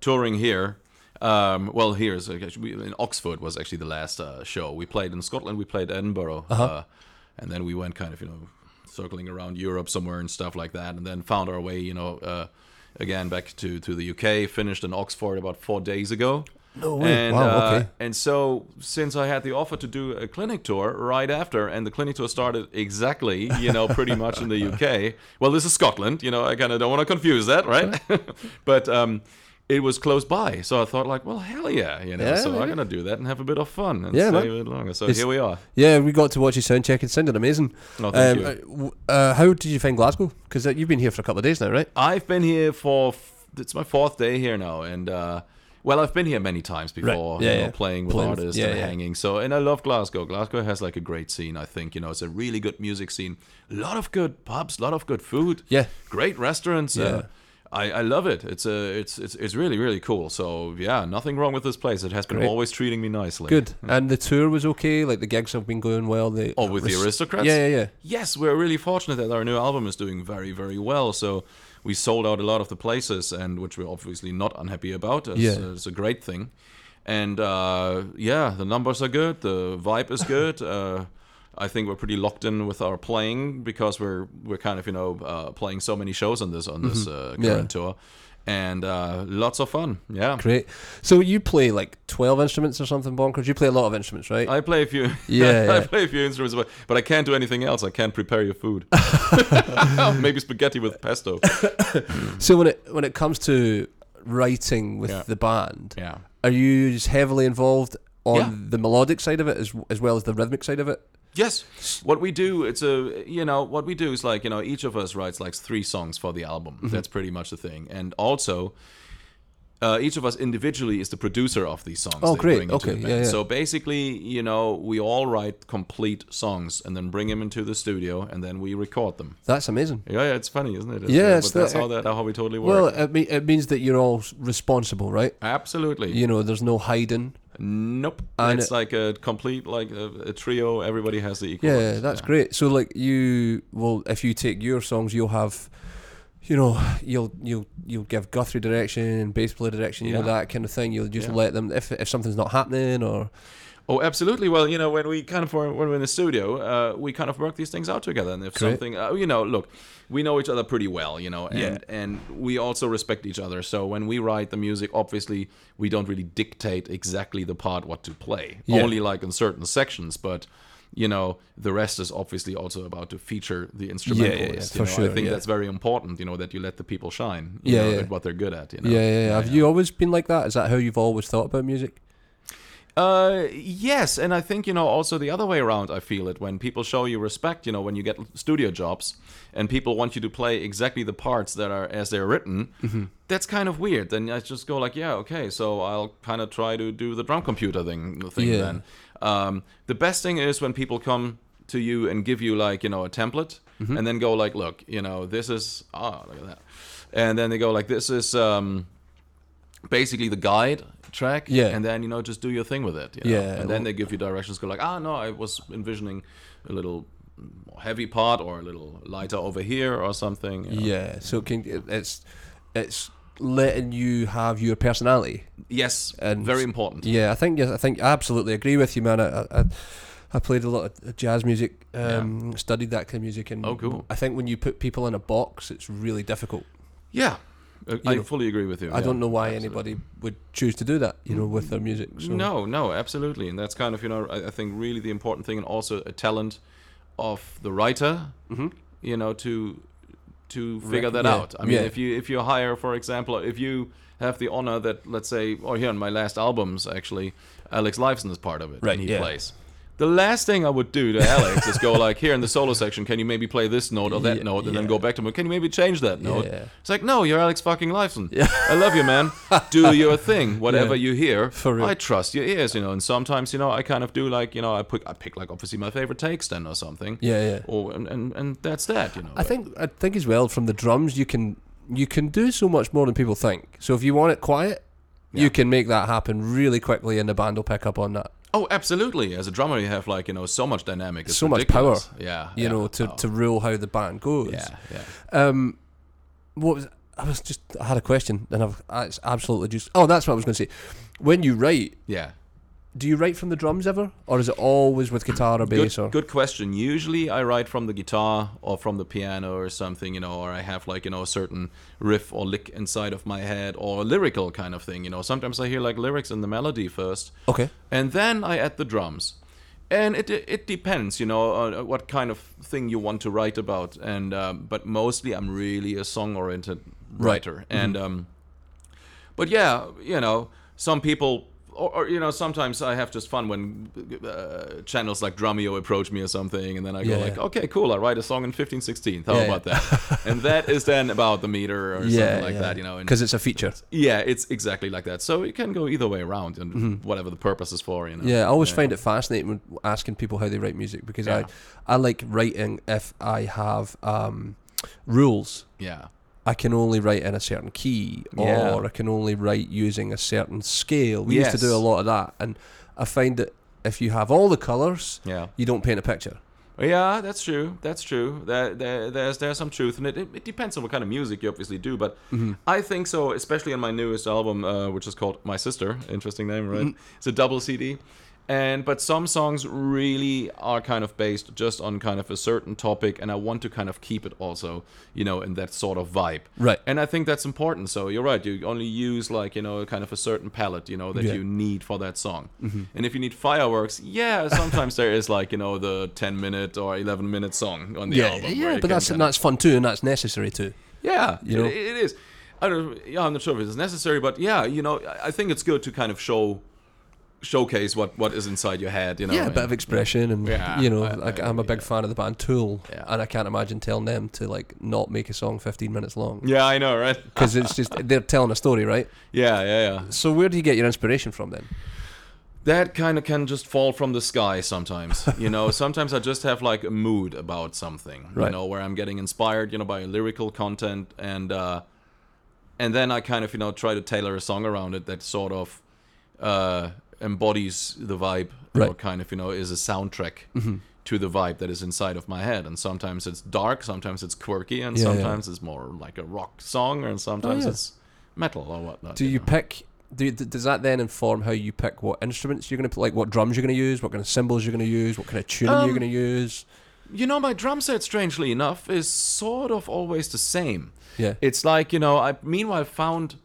touring here, um, well, here's in Oxford was actually the last uh, show we played in Scotland. We played Edinburgh, uh and then we went kind of you know circling around Europe somewhere and stuff like that, and then found our way you know. Uh, again back to to the UK. Finished in Oxford about four days ago. No way. And, wow. uh, okay. and so, since I had the offer to do a clinic tour right after, and the clinic tour started exactly, you know, pretty much in the UK. Well, this is Scotland, you know, I kind of don't want to confuse that, right? but um, it was close by, so I thought, like, well, hell yeah, you know, Yeah, so. I'm gonna do that and have a bit of fun and Yeah, stay man. a bit longer. So It's- here we are. Yeah, we got to watch you sound check. It sounded amazing. No, thank Um, you. uh, Uh, how did you find Glasgow? Because uh, you've been here for a couple of days now, right? I've been here for f- it's my fourth day here now, and uh, well, I've been here many times before, Yeah, you know, yeah. playing with with- artists yeah, and yeah. hanging. So, and I love Glasgow. Glasgow has like a great scene. I think you know it's a really good music scene. A lot of good pubs, a lot of good food. Yeah. great restaurants. Yeah. Uh, I, I love it. It's a it's, it's it's really really cool. So yeah, nothing wrong with this place. It has been Great. always treating me nicely. Good. And the tour was okay. Like the gigs have been going well. The Oh, with the aristocrats. Yeah, yeah, yeah. yes, we're really fortunate that our new album is doing very, very well. So we sold out a lot of the places, and which we're obviously not unhappy about. It's, Yeah. it's a great thing. And uh, yeah, the numbers are good. The vibe is good. uh, I think we're pretty locked in with our playing because we're we're kind of you know uh, playing so many shows on this on this uh, current Mm-hmm. Yeah. tour, and uh, lots of fun. Yeah. Great. So you play like twelve instruments or something bonkers. You play a lot of instruments, right? I play a few. Yeah, I play a few instruments, but, but I can't do anything else. I can't prepare your food. Maybe spaghetti with pesto. so when it when it comes to writing with Yeah. the band, Yeah. are you just heavily involved on Yeah. the melodic side of it as as well as the rhythmic side of it? Yes. What we do, it's a you know what we do is like you know each of us writes like three songs for the album. Mm-hmm. That's pretty much the thing, and also. Uh, each of us individually is the producer of these songs. Oh, great. bring Okay, yeah, yeah. So basically, you know, we all write complete songs and then bring them into the studio and then we record them. That's amazing. Yeah, yeah it's funny, isn't it? It's, Yeah, uh, but that's the- how that how we totally work. Well, it, me- it means that you're all responsible, right? Absolutely. You know, there's no hiding. Nope. And it's it- like a complete like a, a trio. Everybody has the equal. Yeah, that's great. So like you, well, if you take your songs, you'll have, you know, you'll you'll you'll give Guthrie direction, bass player direction, you know that kind of thing. You'll just Yeah. let them if if something's not happening or Oh, absolutely. Well, you know, when we kind of were, when we're in the studio, uh, we kind of work these things out together. And if Great. something, uh, you know, look, we know each other pretty well, you know, and Yeah. and we also respect each other. So when we write the music, obviously, we don't really dictate exactly the part what to play. Yeah. Only like in certain sections, but. You know, the rest is obviously also about to feature the instrumentalist. yeah, you for know, sure, I think yeah. that's very important. You know, that you let the people shine. You Yeah, know, yeah. at what they're good at. You know? yeah, yeah, yeah. Have you always been like that? Is that how you've always thought about music? Uh, yes, and I think you know also the other way around. I feel it when people show you respect. You know, when you get studio jobs and people want you to play exactly the parts that are as they're written. Mm-hmm. That's kind of weird. Then I just go like, yeah, okay, so I'll kind of try to do the drum computer thing. Thing Yeah. then. Um, the best thing is when people come to you and give you like you know a template Mm-hmm. and then go like, look, you know, this is ah, look at that, and then they go like, this is um, basically the guide track Yeah. and then you know just do your thing with it you know? Yeah, and then they give you directions go like ah no i was envisioning a little heavy part or a little lighter over here or something you know. Yeah. So it can it's it's letting you have your personality. yes And- very important Yeah, I think yes, I think I absolutely agree with you, man. I I, I played a lot of jazz music, um, studied that kind of music, and Oh, cool. I think when you put people in a box, it's really difficult. yeah i know, fully agree with you I yeah, don't know why absolutely. anybody would choose to do that, you know, with their music. So. no no absolutely and that's kind of you know I, I think really the important thing and also a talent of the writer Mhm. you know to to figure that yeah, out i mean yeah. if you if you hire for example if you have the honor that let's say or here on my last albums actually alex lifeson is part of it Right, and he yeah. plays the last thing I would do to Alex is go like, here in the solo section, can you maybe play this note or that Yeah, note, and then go back to him. Can you maybe change that note? Yeah. It's like, no, you're Alex fucking Lifeson. I love you, man. Do your thing. Whatever Yeah. you hear, For real. I trust your ears, you know. And sometimes, you know, I kind of do like, you know, I pick, I pick like obviously my favorite takes then or something. Yeah, yeah. Or and and, and that's that, you know. I think I think as well from the drums, you can you can do so much more than people think. So if you want it quiet, Yeah. you can make that happen really quickly, and the band will pick up on that. Oh, absolutely. As a drummer, you have like you know so much dynamic. It's So much power. Yeah. You yeah. know, to, Oh. to rule how the band goes. Yeah. Yeah. Um, what was I was just I had a question and I've it's absolutely just oh that's what I was going to say. When you write, Yeah. Do you write from the drums ever, or is it always with guitar or bass? Good, or good question. Usually, I write from the guitar or from the piano or something, you know, or I have like you know a certain riff or lick inside of my head or a lyrical kind of thing. You know, sometimes I hear like lyrics in the melody first, okay, and then I add the drums. And it it depends, you know, on what kind of thing you want to write about. And um, but mostly, I'm really a song-oriented writer. And um, but yeah, you know, some people, or, or you know, sometimes I have just fun when uh, channels like Drumeo approach me or something, and then I go Yeah. like, okay, cool, I write a song in 15 16 How Yeah, about that? and that is then about the meter or something like that, you know. Because it's a feature. yeah, it's exactly like that. So it can go either way around, and whatever the purpose is for, you know. Mm-hmm. Yeah, I always find it fascinating when asking people how they write music because. I I like writing if I have um, rules. Yeah. I can only write in a certain key, Yeah. or I can only write using a certain scale. We used to do a lot of that, and I find that if you have all the colors, Yeah. you don't paint a picture. Yeah, that's true. That's true. There, there, there's there's some truth in it. it. It depends on what kind of music you obviously do, but I think so. Especially on my newest album, uh, which is called My Sister. Interesting name, right? It's a double CD, and but some songs really are kind of based just on kind of a certain topic, and I want to kind of keep it also, you know, in that sort of vibe. Right. And I think that's important. So you're right. You only use like you know kind of a certain palette, you know, that Yeah. Mm-hmm. you need for that song. And if you need fireworks, yeah, sometimes there is like you know the 10 minute or 11 minute song on the yeah, album. yeah, but that's that's fun too, and that's necessary too. yeah, you know? it, it is. I don't. Yeah, I'm not sure if it's necessary, but yeah, you know, I think it's good to kind of show showcase what what is inside your head. You know, yeah, a bit of expression, and Yeah, you know, I- like I I'm a big yeah. fan of the band Tool, Yeah. and I can't imagine telling them to like not make a song 15 minutes long Yeah, I know, right? because it's just they're telling a story, right? Yeah, yeah, yeah. So where do you get your inspiration from then? that kind of can just fall from the sky sometimes you know sometimes i just have like a mood about something you know where i'm getting inspired you know by lyrical content and uh and then i kind of you know try to tailor a song around it that sort of uh embodies the vibe or Right. kind of you know is a soundtrack to the vibe that is inside of my head and sometimes it's dark sometimes it's quirky and Yeah, yeah. sometimes it's more like a rock song and sometimes yeah. it's metal or whatnot Do you know. pick? Do, d- does that then inform how you pick what instruments you're going to like, what drums you're going to use, what kind of cymbals you're going to use, what kind of tuning Um, you're going to use? You know, my drum set, strangely enough, is sort of always the same. Yeah, It's like, you know, I meanwhile found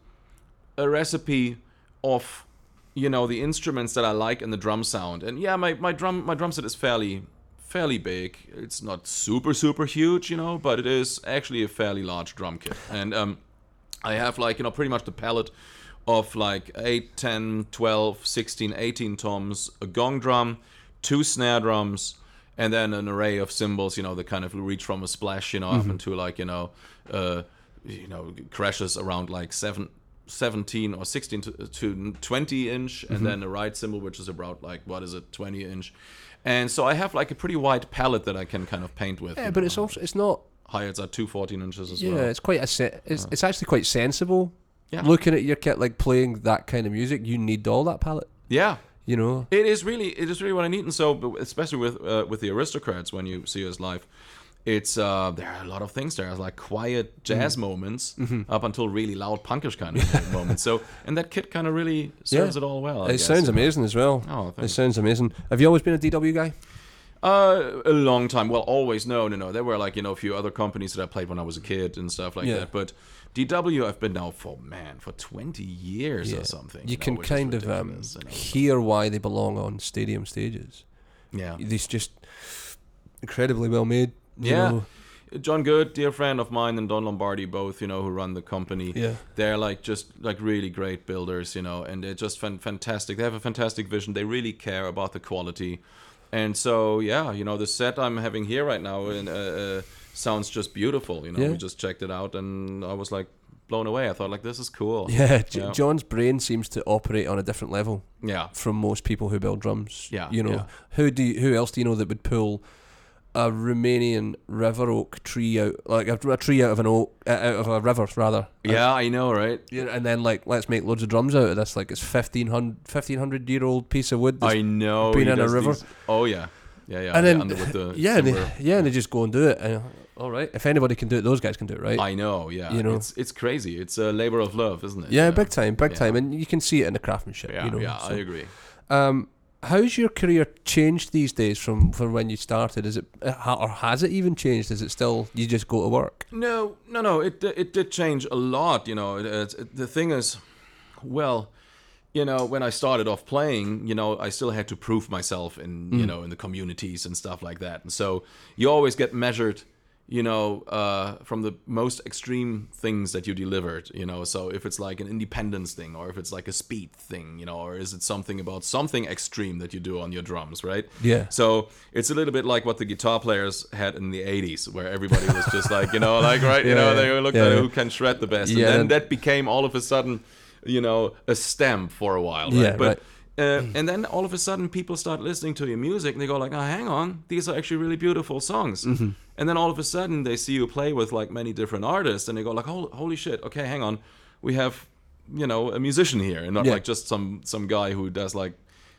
a recipe of, you know, the instruments that I like and the drum sound. And yeah, my, my drum my drum set is fairly fairly big. It's not super super huge, you know, but it is actually a fairly large drum kit. And um I have like, you know, pretty much the palette of like 8, 10, 12, 16, 18 toms, a gong drum, two snare drums, and then an array of cymbals, you know, that kind of reach from a splash, you know, up into like, you know, uh, you know, crashes around like seven, 17 or 16 to, to 20 inch, and then a ride cymbal, which is about like, what is it, 20 inch. And so I have like a pretty wide palette that I can kind of paint with. yeah, but know. it's also it's not. Hi-hats are two 14 inches as well. Yeah, it's quite a se- it's, it's actually quite sensible. Yeah. Looking at your kit, like playing that kind of music, you need all that palette. Yeah, You know. It is really, it is really what I need, and so especially with uh, with the aristocrats when you see us live, it's uh, there are a lot of things there. There's like quiet jazz Mm-hmm. moments up until really loud punkish kind of moments. So and that kit kind of really serves Yeah. it all well. I it guess. sounds amazing as well. Oh, it sounds amazing. Have you always been a DW guy? Uh, a long time. Well, always no, no, no. There were like you know a few other companies that I played when I was a kid and stuff like Yeah. that. But DW, I've been now for man for twenty years or something. You know, can is kind of um, you know. hear why they belong on stadium stages. yeah. These just incredibly well made. Yeah. know. John Good, dear friend of mine, and Don Lombardi, both you know, who run the company. Yeah. they're like just like really great builders, you know, and they're just fan- fantastic. They have a fantastic vision. They really care about the quality, and so yeah, you know, the set I'm having here right now uh, uh, sounds just beautiful. You know, Yeah. we just checked it out, and I was like blown away. I thought like this is cool. Yeah, J- Yeah. John's brain seems to operate on a different level yeah. from most people who build drums. Yeah, you know, yeah. who do you, who else do you know that would pull a Romanian river oak tree out, like a, a tree out of an oak, uh, out of a river rather? Yeah, I know, right? Yeah, and then like let's make loads of drums out of this. Like it's 1500, 1500 year old piece of wood. that's I know. been in a river. these- oh yeah, yeah, yeah. and then under with the yeah, and they, yeah, and they just go and do it. And, all right, if anybody can do it, those guys can do it, right? I know, yeah. You know. it's it's crazy. It's a labor of love, isn't it? yeah, You know? big time, big Yeah. time, and you can see it in the craftsmanship. Yeah, you know, yeah, so. I agree. Um, how's your career changed these days from from when you started? Is it or has it even changed? Is it still you just go to work? No, no, no. It it did change a lot. You know, it, it, the thing is, well, you know, when I started off playing, you know, I still had to prove myself in you mm. know in the communities and stuff like that. And so you always get measured, you know, uh, from the most extreme things that you delivered. You know, so if it's like an independence thing, or if it's like a speed thing, you know, or is it something about something extreme that you do on your drums, right? Yeah. So it's a little bit like what the guitar players had in the '80s, where everybody was just like, you know, like right, you Yeah, know, they looked Yeah, at yeah. who can shred the best, and then that became all of a sudden, you know, a stamp for a while, right? Yeah, but right. Uh, and then all of a sudden, people start listening to your music, and they go like, "Oh, hang on, these are actually really beautiful songs." Mm-hmm. And then all of a sudden, they see you play with like many different artists, and they go like, "Holy, holy shit! Okay, hang on, we have, you know, a musician here, and not Yeah. like just some some guy who does like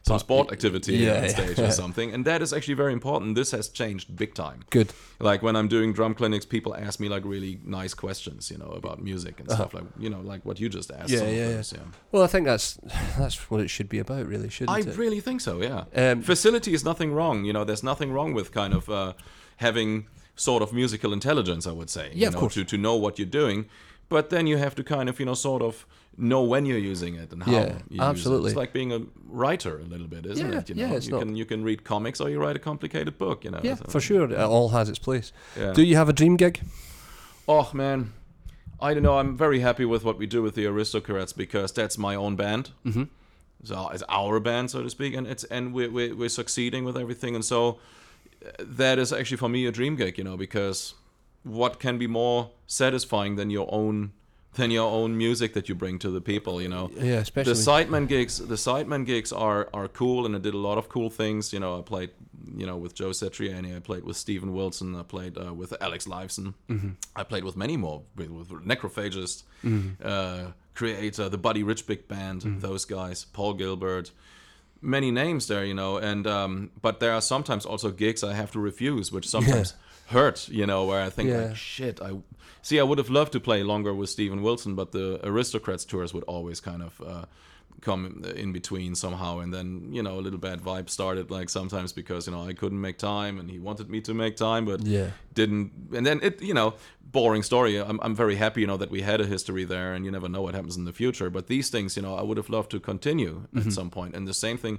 some sport activity yeah, on yeah. stage or something." And that is actually very important. This has changed big time. Good. Like when I'm doing drum clinics, people ask me like really nice questions, you know, about music and stuff like you know, like what you just asked. Uh-huh. Yeah, yeah, yeah. those, yeah. Well, I think that's that's what it should be about, really, shouldn't I it? really think so. Yeah. Um, Facility is nothing wrong. You know, there's nothing wrong with kind of uh, having sort of musical intelligence. I would say. Yeah, you of know, course. To to know what you're doing, but then you have to kind of you know sort of know when you're using it and how. Yeah, you use it. absolutely. It's like being a writer a little bit, isn't Yeah, it? You yeah, it's you not- can you can read comics or you write a complicated book. You know. yeah, so- for sure. It all has its place. Yeah. Do you have a dream gig? Oh man, I don't know. I'm very happy with what we do with the Aristocrats because that's my own band. Mm-hmm. So it's our band, so to speak, and it's and we're we're, we're succeeding with everything, and so uh, that is actually for me a dream gig, you know, because what can be more satisfying than your own than your own music that you bring to the people, you know? Yeah, especially. the sideman gigs the sideman gigs are are cool and i did a lot of cool things. You know i played you know with joe satriani i played with steven wilson i played uh, with alex lifeson. I played with many more with, with necrophagist uh, kreator the buddy rich big band those guys paul gilbert many names there you know and um, but there are sometimes also gigs i have to refuse which sometimes hurt you know where i think Yeah. like shit i see i would have loved to play longer with steven wilson but the aristocrats tours would always kind of uh, come in between somehow. And then you know a little bad vibe started like sometimes because you know i couldn't make time and he wanted me to make time but Yeah. didn't. And then it you know boring story. I'm, I'm very happy you know that we had a history there and you never know what happens in the future. But these things you know i would have loved to continue at some point. And the same thing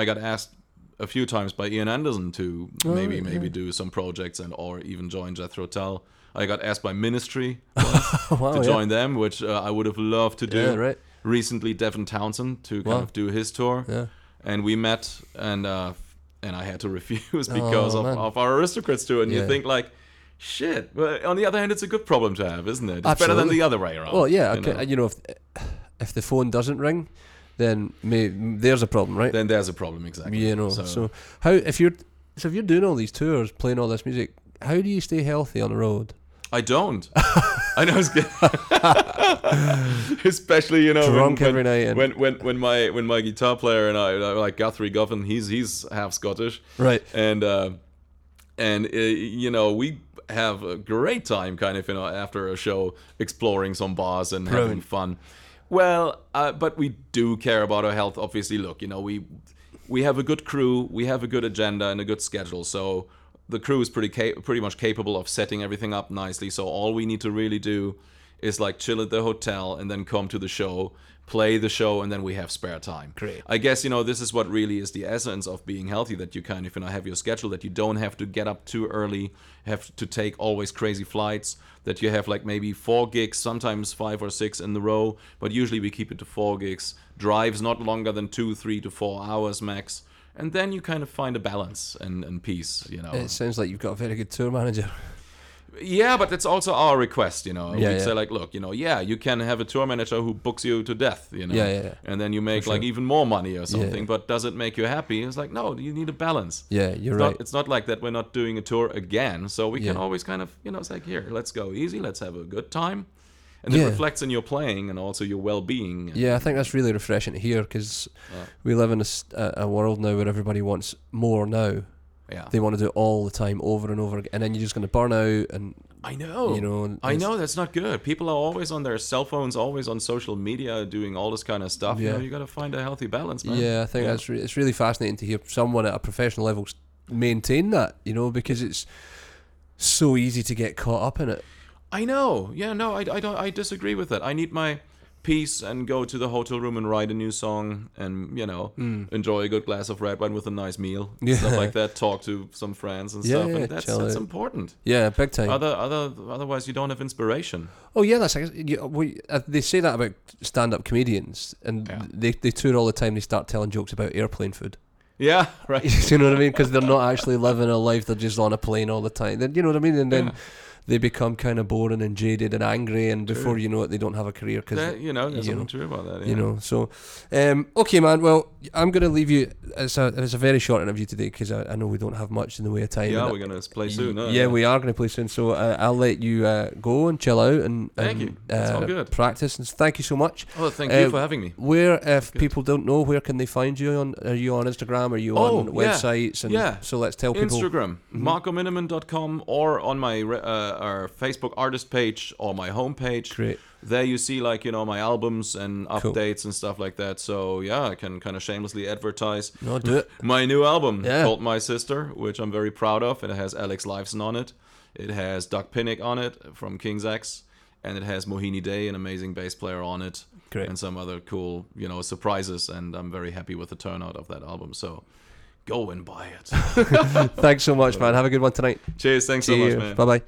i got asked a few times by ian anderson to maybe right, maybe do some projects and or even join jethro tull i got asked by ministry wow, to yeah. join them which uh, i would have loved to do Yeah, right. recently devin townsend to kind Wow. of do his tour Yeah. and we met and uh and i had to refuse because Oh, of, man. of our aristocrats tour and Yeah. you think like shit but on the other hand it's a good problem to have isn't it it's better than the other way around Well, yeah, you okay, know? you know, if if the phone doesn't ring, then may, there's a problem, right? then there's a problem exactly you know, so, so, how if you're so if you're doing all these tours, playing all this music, how do you stay healthy on the road? i don't i know it's good especially you know when- Drunk when, every night when, when when my when my guitar player and i like guthrie govan he's he's half scottish Right. and uh, and uh, you know we have a great time kind of you know after a show exploring some bars and having fun well uh, but we do care about our health obviously. Look you know we we have a good crew we have a good agenda and a good schedule. So the crew is pretty pretty much capable of setting everything up nicely. So all we need to really do is like chill at the hotel and then come to the show play the show and then we have spare time Great. I guess you know this is what really is the essence of being healthy. That you kind of you know have your schedule. That you don't have to get up too early, have to take always crazy flights. That you have like maybe four gigs, sometimes five or six in the row, but usually we keep it to four gigs. Drives not longer than two, three to four hours max, and then you kind of find a balance and, and peace. You know. It sounds like you've got a very good tour manager. Yeah, but it's also our request, you know. Yeah, we yeah. say like, look, you know, yeah, you can have a tour manager who books you to death, you know. Yeah, yeah, yeah. And then you make For like even more money or something, yeah. but does it make you happy? It's like, no, you need a balance. Yeah, you're It's right. not, it's not like that we're not doing a tour again, so we can always kind of, you know, it's like here, let's go easy, let's have a good time, and it reflects in your playing and also your well-being. Yeah, I think that's really refreshing to hear because we live in a world now where everybody wants more now. Yeah. They want to do it all the time, over and over again, and then you're just going to burn out, and I know. you know, I know that's not good. People are always on their cell phones, always on social media, doing all this kind of stuff. You Yeah. know, you got to find a healthy balance, man. Yeah, I think Yeah. that's re- it's really fascinating to hear someone at a professional level maintain that. You know, because it's so easy to get caught up in it. I know. Yeah, no, I, I don't. I disagree with that. I need my peace and go to the hotel room and write a new song and you know enjoy a good glass of red wine with a nice meal. Yeah. stuff like that. Talk to some friends and Yeah, stuff, yeah, and that's that's important. Yeah, big time. Other other otherwise you don't have inspiration. Oh yeah, that's you, we, uh, they say that about stand-up comedians, and they they tour all the time. They start telling jokes about airplane food. Yeah, right. you know what I mean? Because they're not actually living a life; they're just on a plane all the time. Then you know what I mean? And then. They become kind of boring and jaded and angry, and before you know it, they don't have a career because you know, there's you something know, true about that. you know. So, um, okay, man. Well, I'm gonna leave you. It's a it's a very short interview today because I, I know we don't have much in the way of time. Yeah, we're gonna play soon. huh? yeah, we are going to play soon. So uh, I'll let you uh, go and chill out and, Thank and, you. That's all uh, good. practice. And thank you so much. Oh, thank Uh, you for having me. Where, if Good. people don't know, where can they find you on? Are you on Instagram? Are you Oh, on yeah. websites? And Yeah. So let's tell people. Instagram, Mhm. marcominnemann.com, or on my re- uh, our Facebook artist page or my homepage. Great. There you see like you know my albums and Cool. updates and stuff like that. So yeah, I can kind of shamelessly advertise No, do it. my new album Yeah. called My Sister, which I'm very proud of. It has Alex Lifeson on it. It has Doug Pinnick on it from King's X. And it has Mohini Dey, an amazing bass player on it. Great. And some other cool, you know, surprises. And I'm very happy with the turnout of that album. So go and buy it. Thanks so much, man. Have a good one tonight. Cheers. Thanks so much, man. Bye bye.